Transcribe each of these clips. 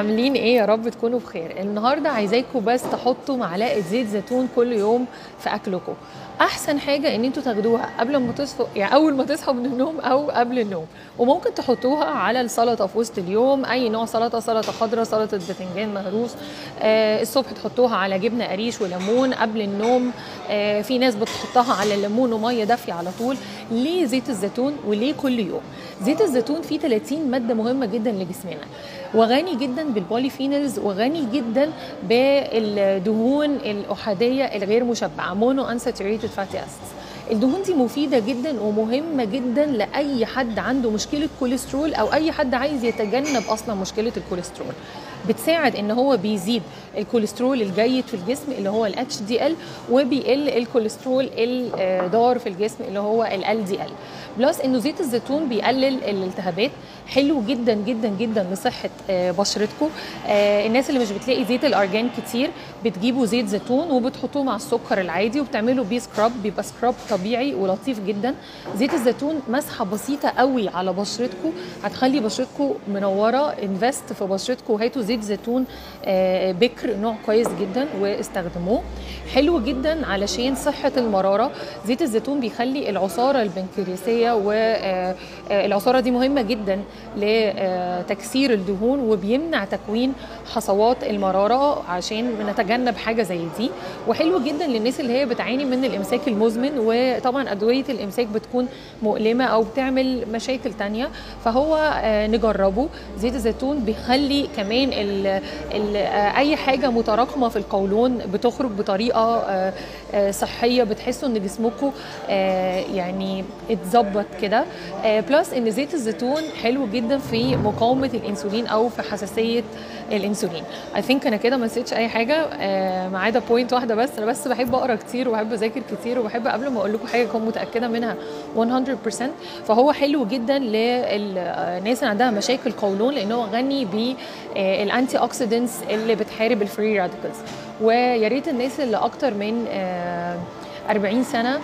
عاملين إيه؟ يا رب تكونوا بخير. النهارده عايزاكم بس تحطوا معلقة زيت زيتون كل يوم في أكلكم. أحسن حاجة إن أنتوا تاخدوها قبل ما تصحوا يعني أول ما تصحوا من النوم أو قبل النوم. وممكن تحطوها على السلطة في وسط اليوم أي نوع سلطة سلطة خضراء سلطة باذنجان مهروس. آه الصبح تحطوها على جبنة قريش وليمون قبل النوم. آه في ناس بتحطها على الليمون ومية دافية على طول. ليه زيت الزيتون وليه كل يوم؟ زيت الزيتون فيه 30 مادة مهمة جدا لجسمنا. وغني جدا بال polyphenols وغني جدا بالدهون الأحادية الغير مشبعة monounsaturated fatty الدهون دي مفيدة جدا ومهمة جدا لأي حد عنده مشكلة كوليسترول أو أي حد عايز يتجنب أصلا مشكلة الكوليسترول بتساعد إن هو بيزيد الكوليسترول الجيد في الجسم اللي هو ال HDL وبيقل الكوليسترول الضار في الجسم اللي هو ال LDL plus إنه زيت الزيتون بيقلل الالتهابات. حلو جدا جدا جدا لصحة بشرتكم. الناس اللي مش بتلاقي زيت الأرجان كتير بتجيبوا زيت زيتون وبتحطوه مع السكر العادي وبتعملوا بيه scrub بيبقى scrub طبيعي ولطيف جدا. زيت الزيتون مسحة بسيطة قوي على بشرتكم هتخلي بشرتكم منورة. invest في بشرتكم وهاتوا زيت زيتون بكر نوع كويس جدا واستخدموه. حلو جدا علشان صحة المرارة. زيت الزيتون بيخلي العصارة البنكرياسية والعصاره دي مهمة جدا لتكسير الدهون وبيمنع تكوين حصوات المرارة عشان نتجنب حاجة زي دي. وحلو جدا للناس اللي هي بتعاني من الإمساك المزمن وطبعا أدوية الإمساك بتكون مؤلمة أو بتعمل مشاكل تانية. فهو نجربه. زيت الزيتون بيخلي كمان ال ال أي حاجة متراكمة في القولون بتخرج بطريقة صحية بتحسوا إن جسمكم يعني اتظبط كده. plus إن زيت الزيتون حلو جدا في مقاومة الإنسولين أو في حساسية الإنسولين. I think أنا كده ما نسيتش أي حاجة. ما عدا point واحدة بس. أنا بس بحب أقرأ كتير وبحب أذاكر كتير وبحب قبل ما أقول لكم حاجة أكون متأكدة منها 100% فهو حلو جدا للناس اللي عندها مشاكل قولون لأن هو غني بال antioxidants اللي بتحارب ال free radicals ويا ريت الناس اللي أكتر من 40 سنة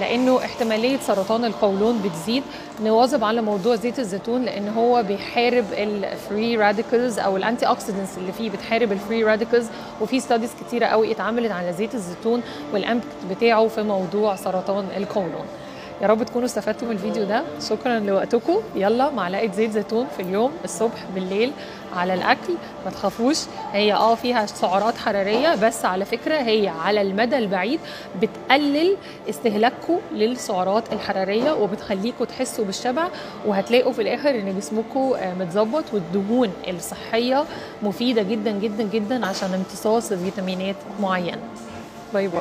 لأنه احتمالية سرطان القولون بتزيد. نواظب على موضوع زيت الزيتون لأن هو بيحارب ال free radicals أو ال antioxidants اللي فيه بتحارب ال free radicals وفي studies كتيرة قوي اتعملت على زيت الزيتون وال impact بتاعه في موضوع سرطان القولون. يا رب تكونوا استفدتوا من الفيديو ده. شكرا لوقتكم. يلا معلقة زيت زيتون في اليوم الصبح بالليل على الأكل. ما تخافوش هي آه فيها سعرات حرارية بس على فكرة هي على المدى البعيد بتقلل استهلاككم للسعرات الحرارية وبتخليكم تحسوا بالشبع وهتلاقوا في الآخر إن جسمكم متظبط والدهون الصحية مفيدة جدا جدا جدا عشان امتصاص فيتامينات معينة. باي باي.